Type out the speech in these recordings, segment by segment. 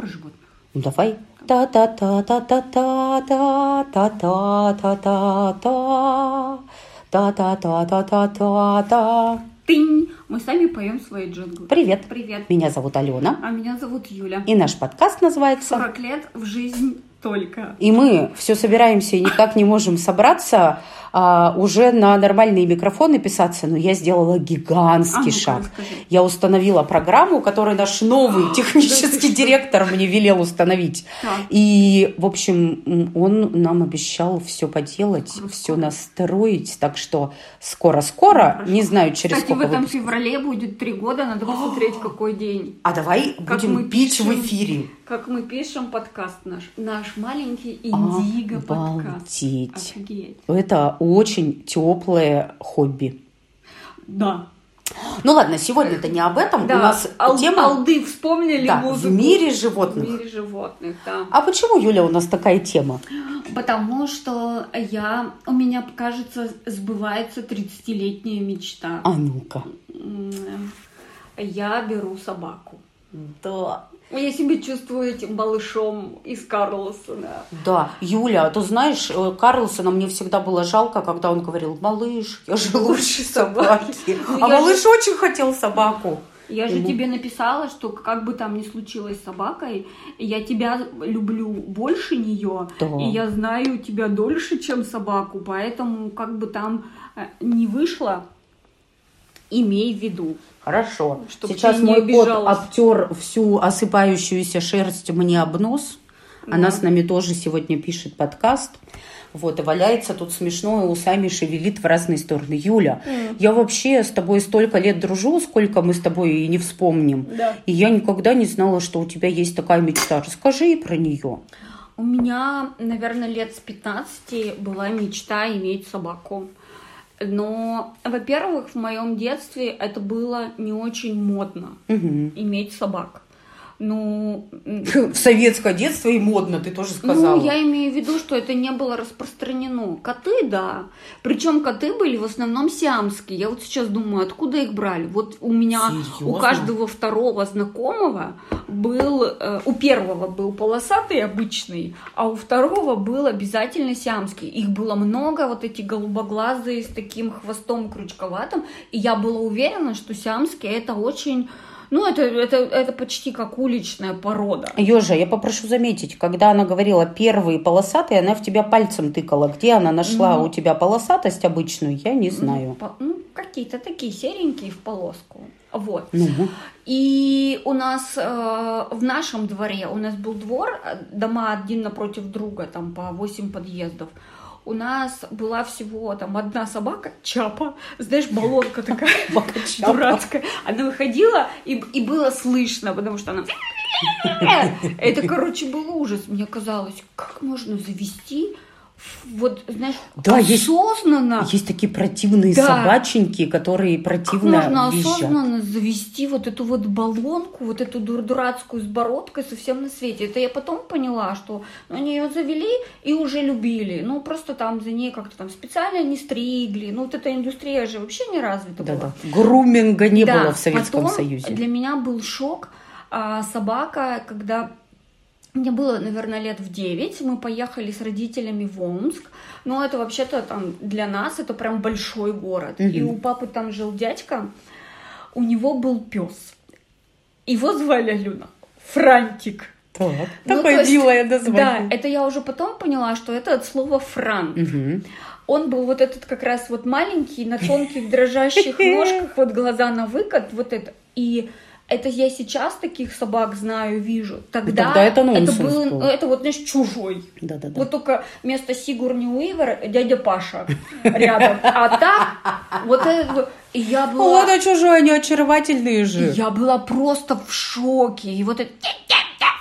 про животных? Ну давай. та та та та та та та та та та та та та та та та та та та Тынь! Мы сами поем свои джинглы. Привет. Привет. Меня зовут Алена. А меня зовут Юля. И наш подкаст называется 40 лет в жизнь только. И мы все собираемся и никак не можем собраться а, уже на нормальные микрофоны писаться, но я сделала гигантский А ну-ка, шаг. расскажи. Я установила программу, которую наш новый технический директор мне велел установить. Так. И, в общем, он нам обещал все поделать, Скоро, все настроить. Так что скоро-скоро, Хорошо. не знаю, через Кстати, в сколько этом выпусков. феврале будет три года, надо посмотреть, какой день. А давай Как будем пить в эфире. Как мы пишем подкаст наш. Наш маленький индиго подкаст. Обалдеть. Офигеть. Это очень теплое хобби. Да. Ну ладно, сегодня это не об этом. Да, У нас ал- тема алды вспомнили да, в музыку. мире В животных. мире животных, да. А почему, Юля, у нас такая тема? Потому что я, у меня, кажется, сбывается 30-летняя мечта. А ну-ка. Я беру собаку. Да. Я себя чувствую этим малышом из Карлсона. Да, Юля, а ты знаешь, э, Карлсона мне всегда было жалко, когда он говорил, малыш, я же лучше собаки. А малыш очень хотел собаку. Я же тебе написала, что как бы там ни случилось с собакой, я тебя люблю больше нее, Да. и я знаю тебя дольше, чем собаку, поэтому как бы там э, не вышло, имей в виду. Хорошо. Чтоб Сейчас мой кот обижалась. обтер всю осыпающуюся шерсть мне об нос. Она Да. с нами тоже сегодня пишет подкаст. Вот, и валяется тут смешно, и усами шевелит в разные стороны. Юля, я вообще с тобой столько лет дружу, сколько мы с тобой и не вспомним. Да. И я никогда не знала, что у тебя есть такая мечта. Расскажи про нее. У меня, наверное, лет с 15 была мечта иметь собаку. Но, во-первых, в моем детстве это было не очень модно иметь собак. Ну, В советское детство и модно, ты тоже сказала. Ну, я имею в виду, что это не было распространено. Коты, да. Причем коты были в основном сиамские. Я вот сейчас думаю, откуда их брали. Вот у меня, у Серьезно? каждого второго знакомого был, э, у первого был полосатый обычный, а у второго был обязательно сиамский. Их было много, вот эти голубоглазые с таким хвостом крючковатым. И я была уверена, что сиамские это очень... Ну, это, это, это почти как уличная порода. Ёжа, я попрошу заметить, когда она говорила первые полосатые, она в тебя пальцем тыкала. Где она нашла Ну. у тебя полосатость обычную, я не Ну, знаю. по- Ну, какие-то такие серенькие в полоску. Вот. Ну, И у нас э, в нашем дворе, у нас был двор, э, дома один напротив друга, там по 8 подъездов. У нас была всего там одна собака, чапа, знаешь, баллонка такая дурацкая. Она выходила, и, и было слышно, потому что она... Это, короче, был ужас. Мне казалось, как можно завести вот, знаешь, Да, есть- осознанно есть такие противные Да. собаченьки, которые как противно можно визжат. осознанно завести вот эту вот баллонку, вот эту дур- дурацкую с бородкой совсем на свете. Это я потом поняла, что ну, они ее завели и уже любили. Ну, просто там за ней как-то там специально не стригли. Ну, вот эта индустрия же вообще не развита была. Да-да. Груминга не Да, было в Советском потом Союзе. Для меня был шок. а, собака, когда мне было, наверное, лет в 9, мы поехали с родителями в Омск. Но это вообще-то там для нас это прям большой город. И Мгм. у папы там жил дядька, у него был пес. Его звали Алена. Франтик. Так, Ну, такое есть, милое Да, название. это я уже потом поняла, что это от слова франк. Мгм. Он был вот этот как раз вот маленький, на тонких дрожащих ножках, вот глаза на выкат, вот это. И это я сейчас таких собак знаю, вижу. Тогда, Тогда это нонсенс было, был. это вот, знаешь, чужой. Да-да-да. Вот только вместо Сигурни Уивер дядя Паша рядом. А так, вот это. И я была... Вот, а чужой, они очаровательные же. Я была просто в шоке. И вот это...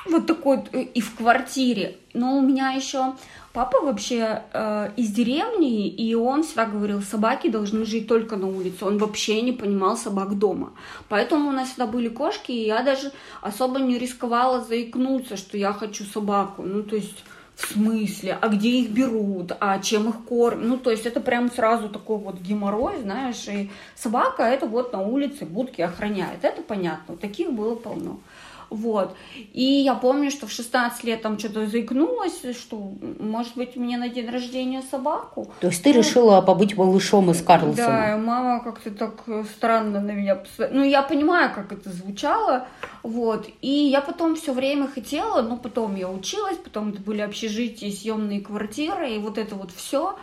Вот такой... э, И в квартире. Но у меня еще папа вообще э, из деревни, и он всегда говорил, собаки должны жить только на улице. Он вообще не понимал собак дома. Поэтому у нас всегда были кошки, и я даже особо не рисковала заикнуться, что я хочу собаку. Ну, то есть... В смысле? А где их берут? А чем их кормят? Ну, то есть это прям сразу такой вот геморрой, знаешь. И собака это вот на улице будки охраняет. Это понятно. Таких было полно. Вот. И я помню, что в 16 лет там что-то заикнулась, что, может быть, мне на день рождения собаку. То есть ты ну, решила побыть малышом из Карлсона? Да, мама как-то так странно на меня посмотрела. Ну, я понимаю, как это звучало, вот. И я потом все время хотела, но потом я училась, потом это были общежития, съемные квартиры, и вот это вот все.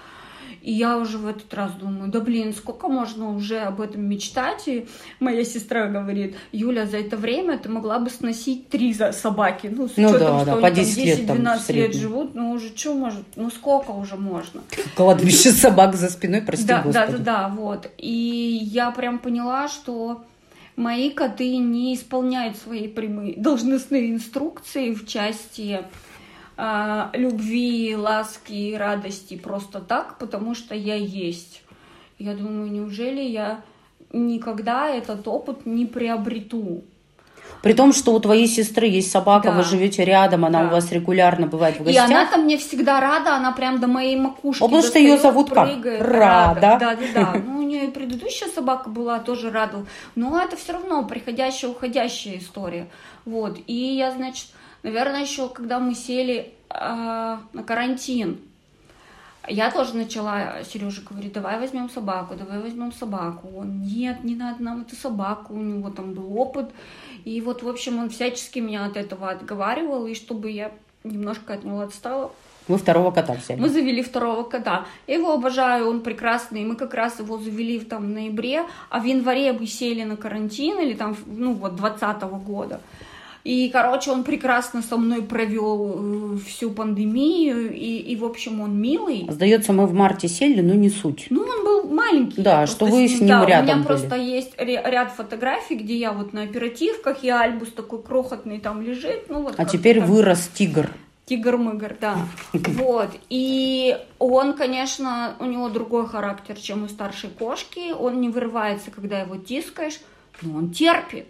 И я уже в этот раз думаю, да блин, сколько можно уже об этом мечтать? И моя сестра говорит, Юля, за это время ты могла бы сносить три за собаки. Ну, с ну учетом, да, что да, по там 10 лет 10-12 лет живут, ну уже что может, ну сколько уже можно? Кладбище собак за спиной, прости да, господи. Да, да, да, вот. И я прям поняла, что мои коты не исполняют свои прямые должностные инструкции в части э, любви, ласки, радости просто так, потому что я есть. Я думаю, неужели я никогда этот опыт не приобрету? При том, что у твоей сестры есть собака, Да. вы живете рядом, она Да. у вас регулярно бывает в И гостях. она-то мне всегда рада, она прям до моей макушки потому что достаёт, зовут как? прыгает, Рада. Да, да, да. Ну, у нее и предыдущая собака была тоже рада. Но это все равно приходящая, уходящая история. Вот. И я, значит, наверное, еще когда мы сели а, на карантин, я тоже начала, Сережа говорит, давай возьмем собаку, давай возьмем собаку. Он, нет, не надо нам эту собаку, у него там был опыт. И вот, в общем, он всячески меня от этого отговаривал, и чтобы я немножко от него отстала, Вы второго кота взяли. мы завели второго кота. Я его обожаю, он прекрасный. Мы как раз его завели в, там, в ноябре, а в январе мы сели на карантин, или там, ну вот, 20 года. И, короче, он прекрасно со мной провел э, всю пандемию, и, и, в общем, он милый. Сдается, мы в марте сели, но не суть. Ну, он был маленький. Да, что вы с ним да, У рядом меня были. просто есть ря- ряд фотографий, где я вот на оперативках, и Альбус такой крохотный там лежит. Ну, вот А теперь так. вырос тигр. Тигр-мыгр, да. Вот. И он, конечно, у него другой характер, чем у старшей кошки. Он не вырывается, когда его тискаешь, но он терпит.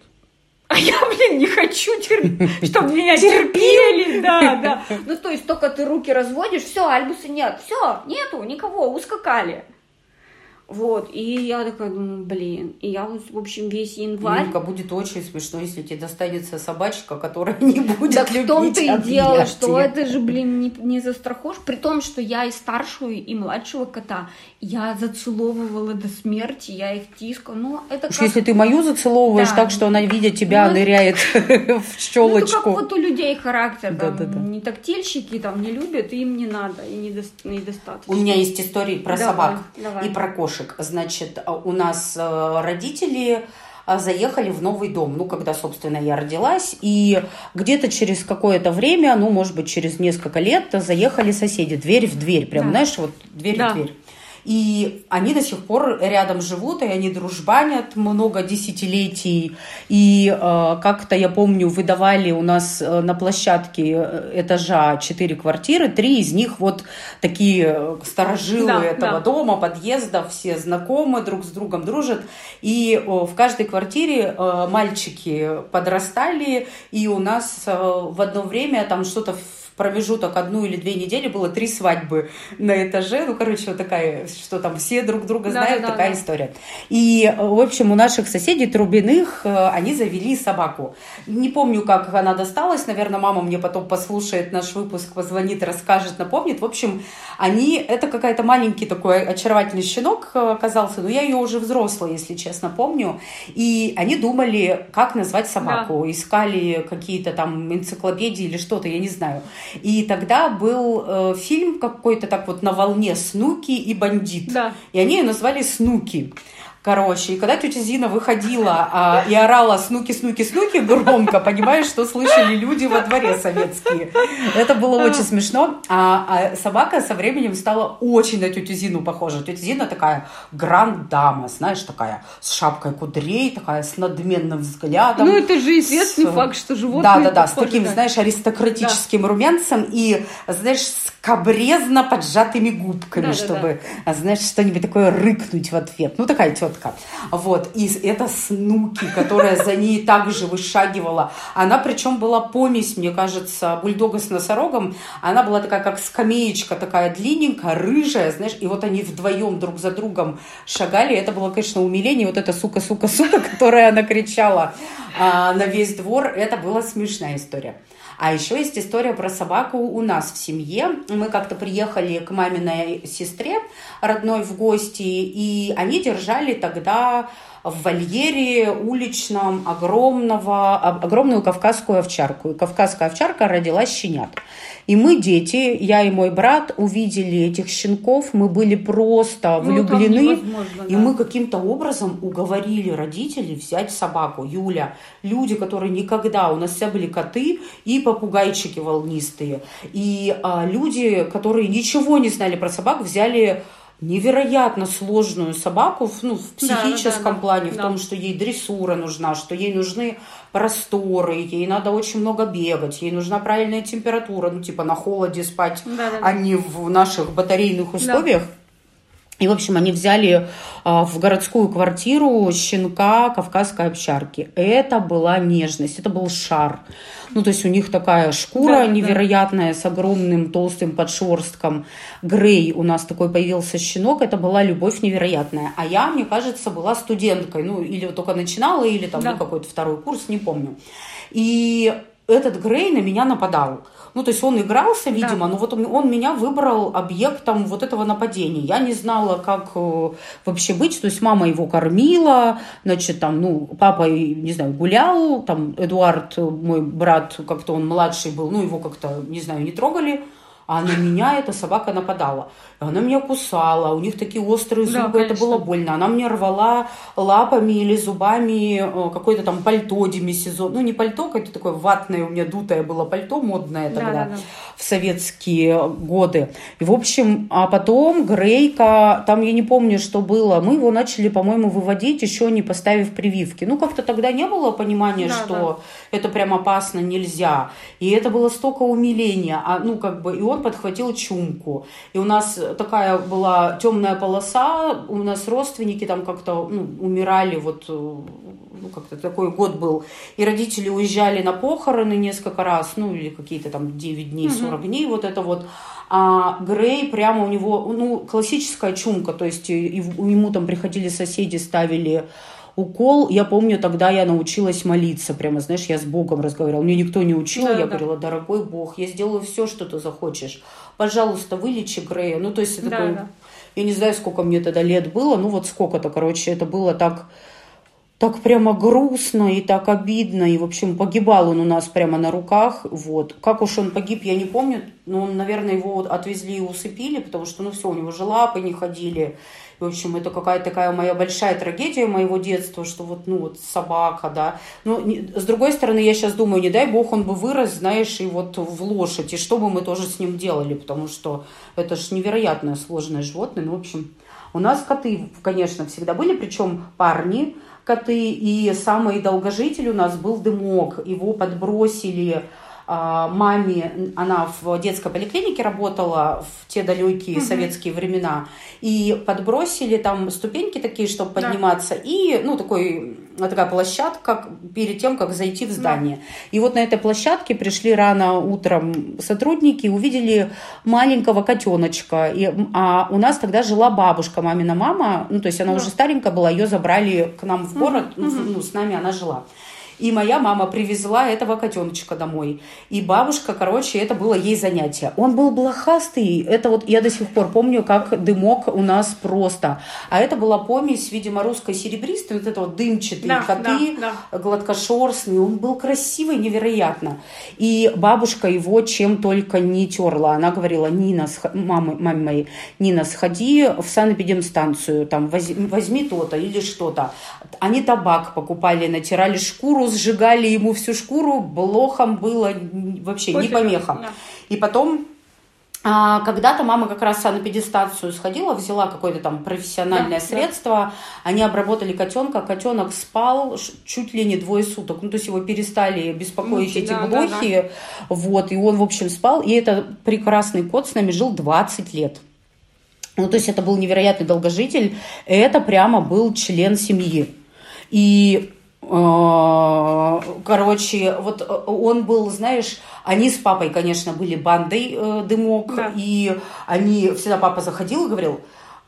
А я, блин, не хочу терпеть, чтобы меня терпели, да, да. Ну, то есть, только ты руки разводишь, все, Альбуса нет, все, нету, никого, ускакали. Вот, и я такая думаю, блин, и я вот, в общем, весь январь... Юлька, будет очень смешно, если тебе достанется собачка, которая не будет Так в том-то и любить дело, что это же, блин, не, не застрахуешь. При том, что я и старшую, и младшего кота я зацеловывала до смерти, я их тискала. Ну, это как... если ты мою зацеловываешь Да. так, что она, видя тебя, Ну, ныряет в ну, это как щелочку. вот у людей характер, там, Да-да-да. не тактильщики там не любят, им не надо, и недос- недостаточно. У меня есть истории про собак и про кошек. Значит, а, у нас э, родители а, заехали в новый дом, ну, когда, собственно, я родилась, и где-то через какое-то время, ну, может быть, через несколько лет заехали соседи, дверь в дверь, прям, Да. знаешь, вот дверь Да. в дверь. И они до сих пор рядом живут, и они дружбанят много десятилетий. И э, как-то, я помню, выдавали у нас э, на площадке э, этажа четыре квартиры, три из них вот такие э, старожилы Да, этого да. дома, подъезда, все знакомы, друг с другом дружат. И о, в каждой квартире э, мальчики подрастали, и у нас э, в одно время там что-то в промежуток одну или две недели было три свадьбы на этаже. Ну, короче, вот такая, что там все друг друга Да, знают, да, да, такая да. история. И, в общем, у наших соседей Трубиных э, они завели собаку. Не помню, как она досталась. Наверное, мама мне потом послушает наш выпуск, позвонит, расскажет, напомнит. В общем, они... Это какая-то маленький такой очаровательный щенок э, оказался. Но я ее уже взрослая, если честно, помню. И они думали, как назвать собаку. Искали какие-то там энциклопедии или что-то, я не знаю. И тогда был э, фильм какой-то так вот на волне «Снуки и бандит». Да. И они ее назвали Снуки. Короче, и когда тетя Зина выходила а, и орала «Снуки, снуки, снуки» громко, понимаешь, что слышали люди во дворе советские. Это было очень смешно. А, а собака со временем стала очень на тетю Зину похожа. Тетя Зина такая гранд-дама, знаешь, такая с шапкой кудрей, такая с надменным взглядом. Ну, это же известный С- факт, что животные Да, да, да, с таким, да. знаешь, аристократическим румянцем и, знаешь, с кабрезно поджатыми губками, Да, да, чтобы, а, знаешь, что-нибудь такое рыкнуть в ответ. Ну, такая тетка. Четко. Вот. И это Снуки, которая за ней также вышагивала. Она причем была помесь, мне кажется, бульдога с носорогом. Она была такая, как скамеечка, такая длинненькая, рыжая, знаешь, и вот они вдвоем друг за другом шагали. Это было, конечно, умиление. Вот эта сука, сука, сука, которая она кричала а, на весь двор. Это была смешная история. А еще есть история про собаку у нас в семье. Мы как-то приехали к маминой сестре родной в гости, и они держали тогда в вольере уличном огромного, огромную кавказскую овчарку. И кавказская овчарка родила щенят. И мы, дети, я и мой брат, увидели этих щенков, мы были просто ну, влюблены. И да. мы каким-то образом уговорили родителей взять собаку. Юля, люди, которые никогда, у нас все были коты и попугайчики волнистые. И а, люди, которые ничего не знали про собак, взяли невероятно сложную собаку ну, в психическом да, да, да, плане, да. в том, что ей дрессура нужна, что ей нужны просторы, ей надо очень много бегать, ей нужна правильная температура, ну, типа на холоде спать, да, да, да. а не в наших батарейных условиях. Да. И, в общем, они взяли а, в городскую квартиру щенка кавказской общарки. Это была нежность, это был шар. Ну, то есть у них такая шкура да, невероятная да. с огромным толстым подшерстком. Грей у нас такой появился щенок. Это была любовь невероятная. А я, мне кажется, была студенткой. Ну, или только начинала, или там да. ну, какой-то второй курс, не помню. И этот Грей на меня нападал. Ну, то есть он игрался, видимо, да. но вот он, он меня выбрал объектом вот этого нападения. Я не знала, как э, вообще быть. То есть мама его кормила, значит, там, ну, папа, не знаю, гулял, там, Эдуард, мой брат, как-то он младший был, ну, его как-то, не знаю, не трогали а на меня эта собака нападала. Она меня кусала, у них такие острые зубы, да, это было больно. Она мне рвала лапами или зубами э, какое-то там пальто демисезон. Ну, не пальто, какое-то такое ватное у меня дутое было пальто, модное тогда, да, да, да. в советские годы. И, в общем, а потом Грейка, там я не помню, что было, мы его начали, по-моему, выводить, еще не поставив прививки. Ну, как-то тогда не было понимания, да, что да. это прям опасно, нельзя. И это было столько умиления. А, ну, как бы, и он подхватил чумку. И у нас такая была темная полоса, у нас родственники там как-то ну, умирали, вот э, ну, как-то такой год был. И родители уезжали на похороны несколько раз, ну, или какие-то там 9 дней, 40 угу. дней, вот это вот. А Грей прямо у него, ну, классическая чумка, то есть ему там приходили соседи, ставили укол. Я помню, тогда я научилась молиться. Прямо, знаешь, я с Богом разговаривала. Мне никто не учил. Да, я да. говорила, дорогой Бог, я сделаю все, что ты захочешь. Пожалуйста, вылечи Грея. Ну, то есть, это да, такой... Да. Я не знаю, сколько мне тогда лет было. Ну, вот сколько-то, короче, это было так так прямо грустно и так обидно. И, в общем, погибал он у нас прямо на руках. Вот. Как уж он погиб, я не помню. Но, он, наверное, его отвезли и усыпили, потому что, ну, все, у него же лапы не ходили. В общем, это какая-то такая моя большая трагедия моего детства, что вот, ну, вот собака, да. Но не, с другой стороны, я сейчас думаю, не дай бог он бы вырос, знаешь, и вот в лошадь, и что бы мы тоже с ним делали, потому что это же невероятное сложное животное. Ну, в общем, у нас коты, конечно, всегда были, причем парни, коты, и самый долгожитель у нас был дымок. Его подбросили маме, она в детской поликлинике работала в те далекие угу. советские времена, и подбросили там ступеньки такие, чтобы да. подниматься, и, ну, такой, такая площадка перед тем, как зайти в здание. Да. И вот на этой площадке пришли рано утром сотрудники, увидели маленького котеночка, и, а у нас тогда жила бабушка, мамина мама, ну, то есть она да. уже старенькая была, ее забрали к нам в город, угу. ну, с нами она жила. И моя мама привезла этого котеночка домой. И бабушка, короче, это было ей занятие. Он был блохастый. Это вот я до сих пор помню, как дымок у нас просто. А это была помесь, видимо, русской серебристой. Вот это вот дымчатые да, коты, да, да. гладкошерстные. Он был красивый, невероятно. И бабушка его чем только не терла. Она говорила, Нина, мамы, маме моей, Нина, сходи в санэпидемстанцию, там, возьми, возьми то-то или что-то. Они табак покупали, натирали шкуру сжигали ему всю шкуру, блохом было вообще Кофе, не помеха. Да. И потом а, когда-то мама как раз на педестацию сходила, взяла какое-то там профессиональное да, средство, да. они обработали котенка, котенок спал чуть ли не двое суток, ну то есть его перестали беспокоить Мучи, эти да, блохи, да, да. вот, и он в общем спал, и этот прекрасный кот с нами жил 20 лет. Ну, то есть это был невероятный долгожитель. Это прямо был член семьи. И Короче, вот э, он был, знаешь, они с папой, конечно, были бандой э, дымок, Да. и они всегда папа заходил и говорил,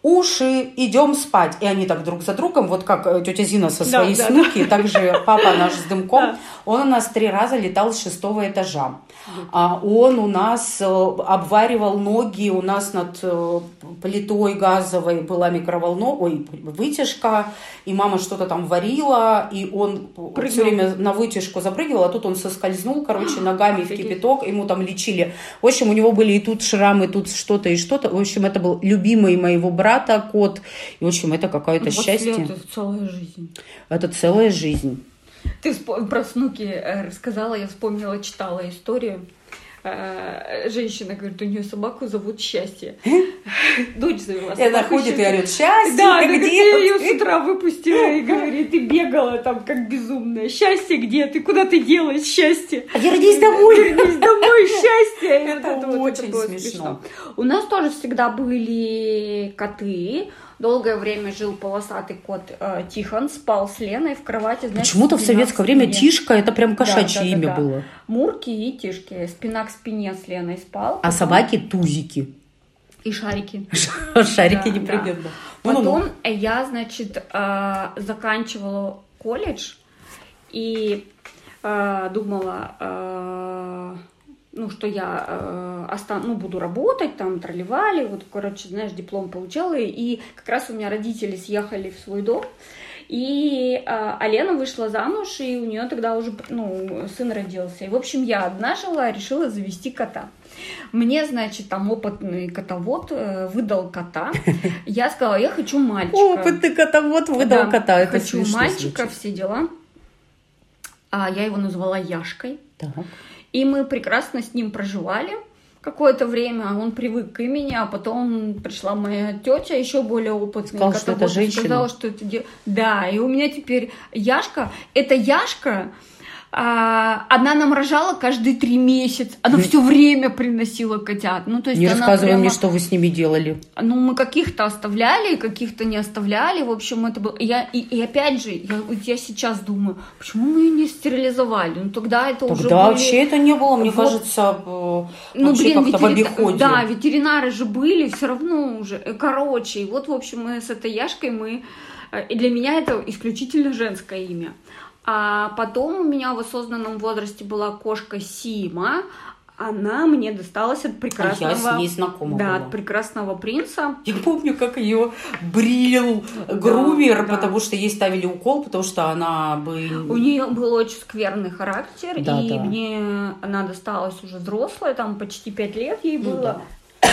уши, идем спать. И они так друг за другом, вот как э, тетя Зина со Да, своей да, снуки, так же папа наш с дымком, Да. он у нас три раза летал с шестого этажа. А он у нас э, обваривал ноги, у нас над э, плитой газовой была микроволно, ой, вытяжка, и мама что-то там варила, и он все Прыгнул. время на вытяжку запрыгивал, а тут он соскользнул, короче, ногами в Офигеть. кипяток, ему там лечили. В общем, у него были и тут шрамы, и тут что-то, и что-то. В общем, это был любимый моего брата кот. И, в общем, это какое-то счастье. Это целая жизнь. Это целая жизнь. Ты про снуки э, рассказала, я вспомнила, читала историю. Э, Женщина говорит, у нее собаку зовут Счастье. Дочь завела И она собаку ходит и орет, счастье, Да, где где ты ее ты?» с утра выпустила и говорит, ты бегала там как безумная. Счастье где ты? Куда ты делась? Счастье. А Вернись домой. Вернись домой, счастье. Это вот вот очень было смешно. У нас тоже всегда были коты. Долгое время жил полосатый кот э, Тихон, спал с Леной в кровати. Почему-то в советское время. Тишка это прям кошачье Да, да, да, имя да. было. Мурки и Тишки. Спина к спине с Леной спал. А Потом- собаки тузики. И шарики. Шарики Да, непременно. да. Ну-ну-ну. Потом я, значит, э, заканчивала колледж и э, думала, э, ну, что я э, остан- ну, буду работать, там, тролливали, вот, короче, знаешь, диплом получала, и как раз у меня родители съехали в свой дом, и э, Алена вышла замуж, и у нее тогда уже, ну, сын родился. И, в общем, я одна жила, решила завести кота. Мне, значит, там опытный котовод э, выдал кота. Я сказала, я хочу мальчика. Опытный котовод выдал Да, кота. Это хочу мальчика, звучит. все дела. А я его назвала Яшкой. Так. И мы прекрасно с ним проживали какое-то время. Он привык к имени, а потом пришла моя тетя, еще более опытная. Сказала, что это женщина? Сказала, что это Да, и у меня теперь Яшка. Это Яшка, а, она нам рожала каждые три месяца. Она все время приносила котят. Ну, то есть Не рассказывай прямо- мне, что вы с ними делали. ну, мы каких-то оставляли, каких-то не оставляли. В общем, это было... Я, и, и опять же, я, я сейчас думаю, почему мы ее не стерилизовали? Ну, тогда это уже Тогда были- вообще это не было, мне Вот. кажется, э, Ну, блин, как-то в ветери- обиходе. Да, ветеринары же были, все равно уже. Э, Короче, и вот, в общем, мы с этой Яшкой, мы... э, И для меня это исключительно женское имя. А потом у меня в осознанном возрасте была кошка Сима. Она мне досталась от прекрасного... А я с ней знакома Да, была. от прекрасного принца. Я помню, как ее брил грумер, да. потому что ей ставили укол, потому что она бы... У нее был очень скверный характер, Да, и да. мне она досталась уже взрослая, там почти пять лет ей Ну было. да.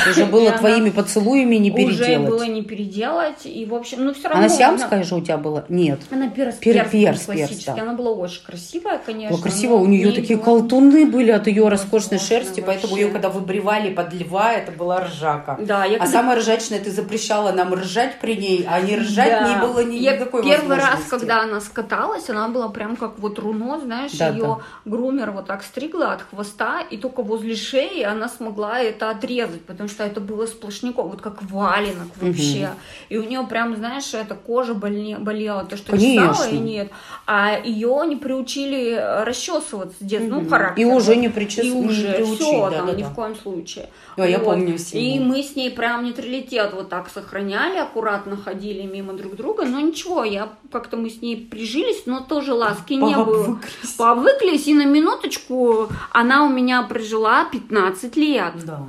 Уже было И она твоими поцелуями не Уже переделать. было не переделать, и в общем, ну все равно. Она сиамская же у тебя была? Нет. Она перс, Пер- перс, перс, перс, классический. да. Она была очень красивая, конечно. Было красиво, но у нее такие было- колтуны были от ее роскошной шерсти, поэтому ее когда выбривали под льва, это была ржака. Да, я А когда- самое ржачное, ты запрещала нам ржать при ней, а не ржать Да. не было ни- Я никакой Первый раз, когда она скаталась, она была прям как вот руно, знаешь, Да, ее грумер вот так стригла от хвоста, и только возле шеи она смогла это отрезать, потому что это было сплошняком, вот как валенок вообще. И у нее прям, знаешь, эта кожа боле- болела, то, что Конечно. чесала, и нет. А ее не приучили расчесываться с детства, ну, характер. И уже не причес- И не уже приучить, все, да, там, да, ни да. в коем случае. Да, я Вот. помню Симу. И мы с ней прям нейтралитет вот так сохраняли, аккуратно ходили мимо друг друга, но ничего, я как-то мы с ней прижились, но тоже ласки не было. Пообвыклись, и на минуточку она у меня прожила 15 лет. Да.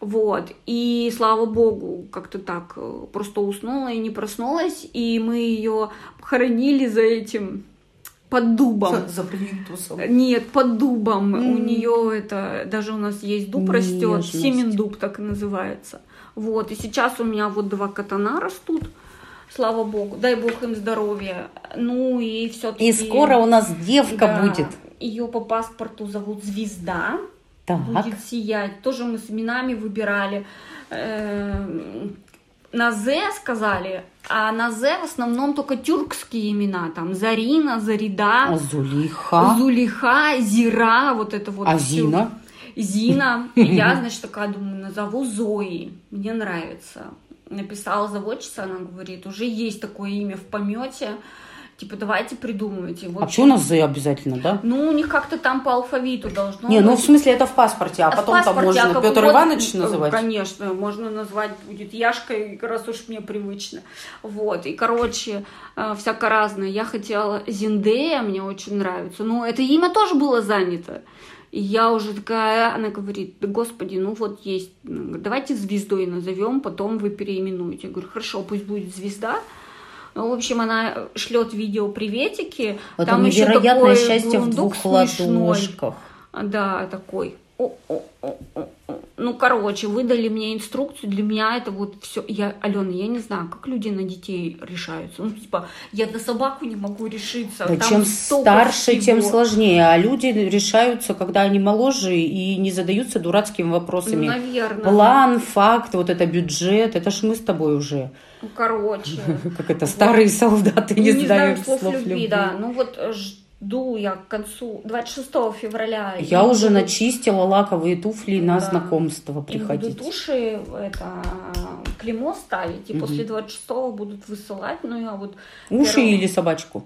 Вот. И слава богу, как-то так э, просто уснула и не проснулась, и мы ее хоронили за этим под дубом. За, за плинтусом. Нет, под дубом. М. У нее это даже у нас есть дуб растет, Нежность. семендуб так и называется. Вот. И сейчас у меня вот два катана растут. Слава богу, дай бог им здоровья. Ну и все-таки. И скоро у нас девка будет. Ее по паспорту зовут Звезда. Так. Будет сиять. Тоже мы с именами выбирали. Эм, На З сказали, а на З в основном только тюркские имена. Там Зарина, Зарида. Зулиха. Зулиха, Зира, вот это вот. А всё. Зина? Зина. Я, значит, такая думаю, назову Зои. Мне нравится. написала заводчица, она говорит, уже есть такое имя в помете, типа, давайте придумывайте. В а почему у нас «зы» обязательно, да? Ну, у них как-то там по алфавиту должно Не, быть. ну, в смысле, это в паспорте, а, а потом там можно а Петр Иванович называть? Конечно, можно назвать будет Яшкой, раз уж мне привычно. Вот, и, короче, э, всяко разное. Я хотела Зиндея, мне очень нравится, но это имя тоже было занято. И я уже такая, она говорит, да господи, ну вот есть, давайте звездой назовем, потом вы переименуете. Я говорю, хорошо, пусть будет звезда. Ну, в общем, она шлет видео приветики. Вот там еще такое счастье в двух ладошках. Да, такой. Ну, короче, выдали мне инструкцию, для меня это вот все. Я, Алена, я не знаю, как люди на детей решаются. Ну, типа, я на собаку не могу решиться. Да, чем старше, всего. тем сложнее. А люди решаются, когда они моложе и не задаются дурацкими вопросами. Ну, наверное. План, факт, вот это бюджет, это ж мы с тобой уже. Ну, короче. Как это, старые солдаты не знают слов любви. Да, ну вот жду я к концу 26 февраля. Я уже буду... начистила лаковые туфли на да. знакомство приходить. И буду туши это клеймо ставить, и угу. после 26 будут высылать. Ну я вот уши первого... или собачку?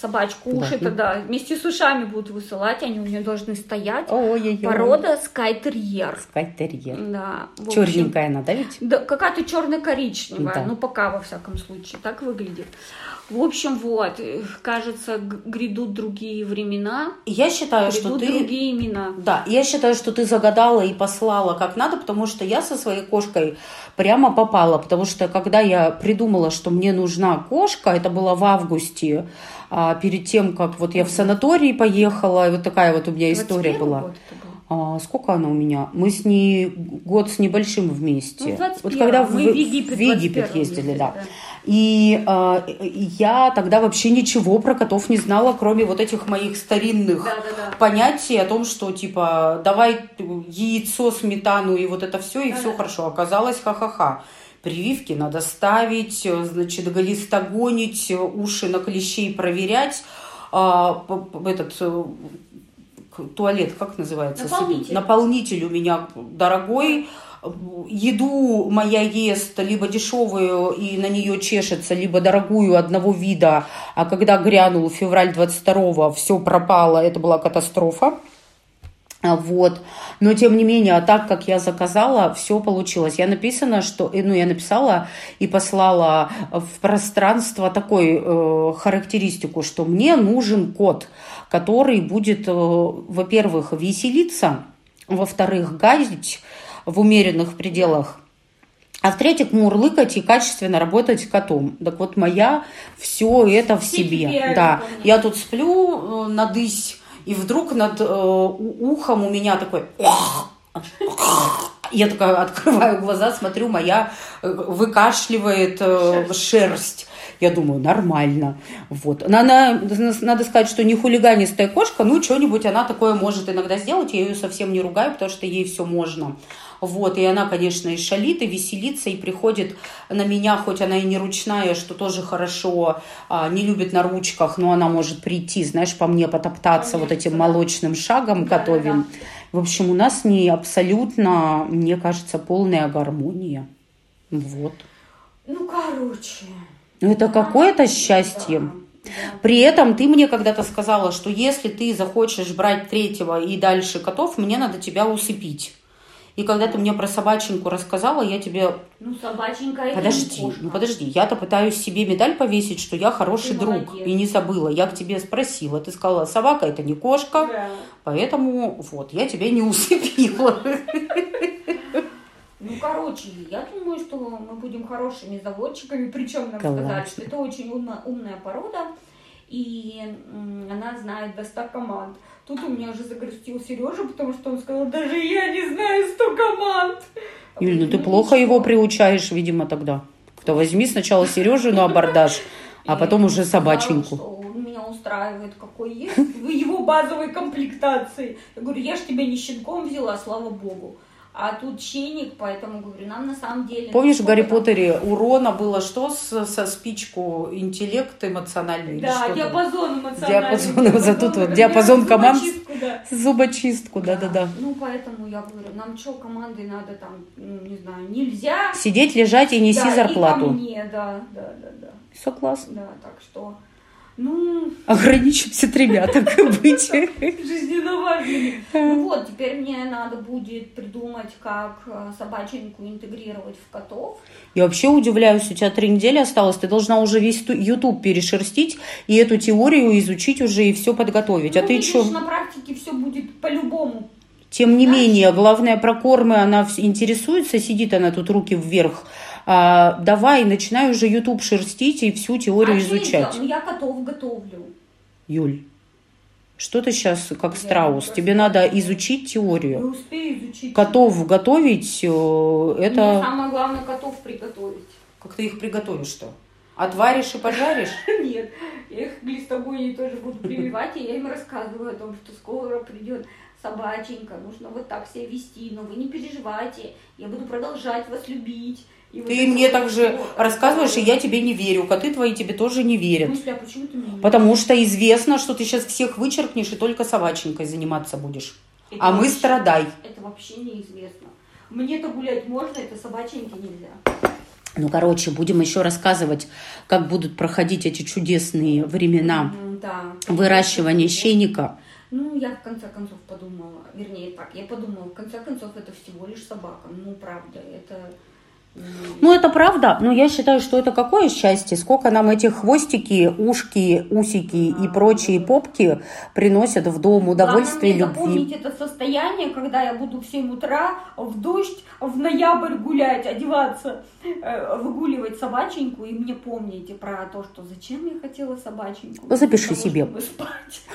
Собачку уши да. тогда вместе с ушами будут высылать, они у нее должны стоять. Ой-ой-ой. Порода скайтерьер. Скайтерьер. Да. Черненькая она, да ведь? Да, какая-то черно-коричневая, да. ну пока во всяком случае так выглядит. В общем, вот, кажется, грядут другие времена. Я считаю, что ты... другие имена. Да, я считаю, что ты загадала и послала как надо, потому что я со своей кошкой прямо попала, потому что когда я придумала, что мне нужна кошка, это было в августе, а, перед тем, как вот я в санаторий поехала, и вот такая вот у меня история была. А, сколько она у меня? Мы с ней год с небольшим вместе. Ну, вот когда в, в Египет, в Египет ездили, да. да. И э, я тогда вообще ничего про котов не знала, кроме вот этих моих старинных да, да, да. понятий о том, что типа давай яйцо, сметану и вот это все, и да, все да. хорошо. Оказалось, ха-ха-ха. Прививки надо ставить, значит, глистогонить, уши на клещей проверять. А, этот э, туалет, как называется? Наполнитель. Наполнитель у меня дорогой еду моя ест либо дешевую и на нее чешется, либо дорогую одного вида, а когда грянул февраль 22-го, все пропало, это была катастрофа. Вот. Но тем не менее, а так как я заказала, все получилось. Я написано, что, э, ну, я написала и послала в пространство такой э, характеристику, что мне нужен кот, который будет, э, во-первых, веселиться, во-вторых, газить, в умеренных пределах. А в-третьих, мурлыкать и качественно работать с котом. Так вот, моя все это в себе. Да. Я тут сплю э, надысь, и вдруг над э, ухом у меня такой... Я такая открываю глаза, смотрю, моя э, выкашливает э, шерсть. Я думаю, нормально. Вот. Она, она, надо сказать, что не хулиганистая кошка, ну, что-нибудь она такое может иногда сделать. Я ее совсем не ругаю, потому что ей все можно. Вот, и она, конечно, и шалит, и веселится, и приходит на меня, хоть она и не ручная, что тоже хорошо, а, не любит на ручках, но она может прийти, знаешь, по мне потоптаться конечно, вот этим молочным шагом да, готовим. Да, да. В общем, у нас не абсолютно, мне кажется, полная гармония. Вот. Ну, короче. Ну, это какое-то счастье. При этом ты мне когда-то сказала, что если ты захочешь брать третьего и дальше котов, мне надо тебя усыпить. И когда ты мне про собаченьку рассказала, я тебе... Ну, собаченька Подожди, не ну подожди. Я-то пытаюсь себе медаль повесить, что я хороший ты друг. Молодец. И не забыла. Я к тебе спросила. Ты сказала, собака это не кошка. Да. Поэтому вот, я тебя не усыпила. Ну, короче, я думаю, что мы будем хорошими заводчиками. Причем нам Классно. сказали, что это очень умная, умная порода. И она знает до 100 команд. Тут у меня уже загрустил Сережа, потому что он сказал, даже я не знаю 100 команд. Юль, ну ты ну, плохо его приучаешь, видимо, тогда. Кто возьми сначала Сережу на абордаж, а потом уже собаченьку. Устраивает, какой есть, в его базовой комплектации. Я говорю, я ж тебя не щенком взяла, слава богу. А тут щеник, поэтому говорю, нам на самом деле... Помнишь, в Гарри Поттере у Рона было что с- со спичку? Интеллект эмоциональный? или Да, там? диапазон эмоциональный. Диапазон, вот за тут вот, диапазон команд. Зубочистку, да. Зубочистку, да-да-да. Ну, поэтому я говорю, нам что, командой надо там, ну, не знаю, нельзя. Сидеть, лежать и неси Да, И зарплату. ко мне, да, да, да, да. Согласна. Да, так что, ну, Ограничимся тремя, так и быть. жизненно важными. Ну вот, теперь мне надо будет придумать, как э, собаченьку интегрировать в котов. Я вообще удивляюсь, у тебя три недели осталось, ты должна уже весь YouTube перешерстить и эту теорию изучить уже и все подготовить. А ну, ты видишь, что? на практике все будет по-любому. Тем не Знаешь- менее, главное про кормы, она интересуется, сидит она тут руки вверх. А, давай, начинай уже YouTube шерстить и всю теорию а я изучать. делаю? Ну, я котов готовлю. Юль, что ты сейчас как Я страус? просто- Тебе надо изучить Я теорию. успею изучить. Котов готовить, э, Мне это... самое главное котов приготовить. Как ты их приготовишь-то? Отваришь и пожаришь? Нет, я их глистогонии тоже буду прививать, и я им рассказываю о том, что скоро придет собаченька, нужно вот так себя вести, но вы не переживайте, я буду продолжать вас любить. И вот Ты мне вот также всё. рассказываешь, и я тебе не верю. Коты твои тебе тоже не верят. смысле, а почему ты мне не Потому что известно, что ты сейчас всех вычеркнешь и только собаченькой заниматься будешь. Это А мы вообще- страдай. Это вообще неизвестно. Мне-то гулять можно, это собаченьке нельзя. Ну, короче, будем еще рассказывать, как будут проходить эти чудесные времена Да. выращивания щеника. Ну, я в конце концов подумала, вернее так, я подумала, в конце концов это всего лишь собака. Ну, правда, это... Ну, это правда, но я считаю, что это какое счастье, сколько нам эти хвостики, ушки, усики и прочие попки приносят в дом удовольствие, Главное любви. запомнить это состояние, когда я буду в 7 утра в дождь, в ноябрь гулять, одеваться, э, выгуливать собаченьку, и мне помните про то, что зачем я хотела собаченьку. Ну, запиши того, себе.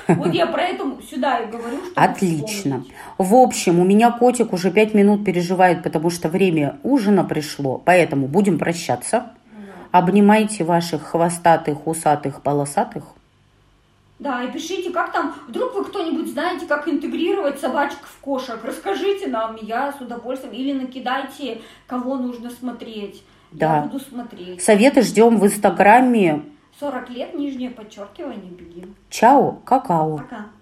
Вот я про это сюда и говорю, Отлично. В общем, у меня котик уже пять минут переживает, потому что время ужина пришло, поэтому будем прощаться. Обнимайте ваших хвостатых, усатых, полосатых. Да, и пишите, как там, вдруг вы кто-нибудь знаете, как интегрировать собачек в кошек. Расскажите нам, я с удовольствием. Или накидайте, кого нужно смотреть. Да. Я буду смотреть. Советы ждем в инстаграме. 40 лет, нижнее подчеркивание, беги. Чао, какао. Пока.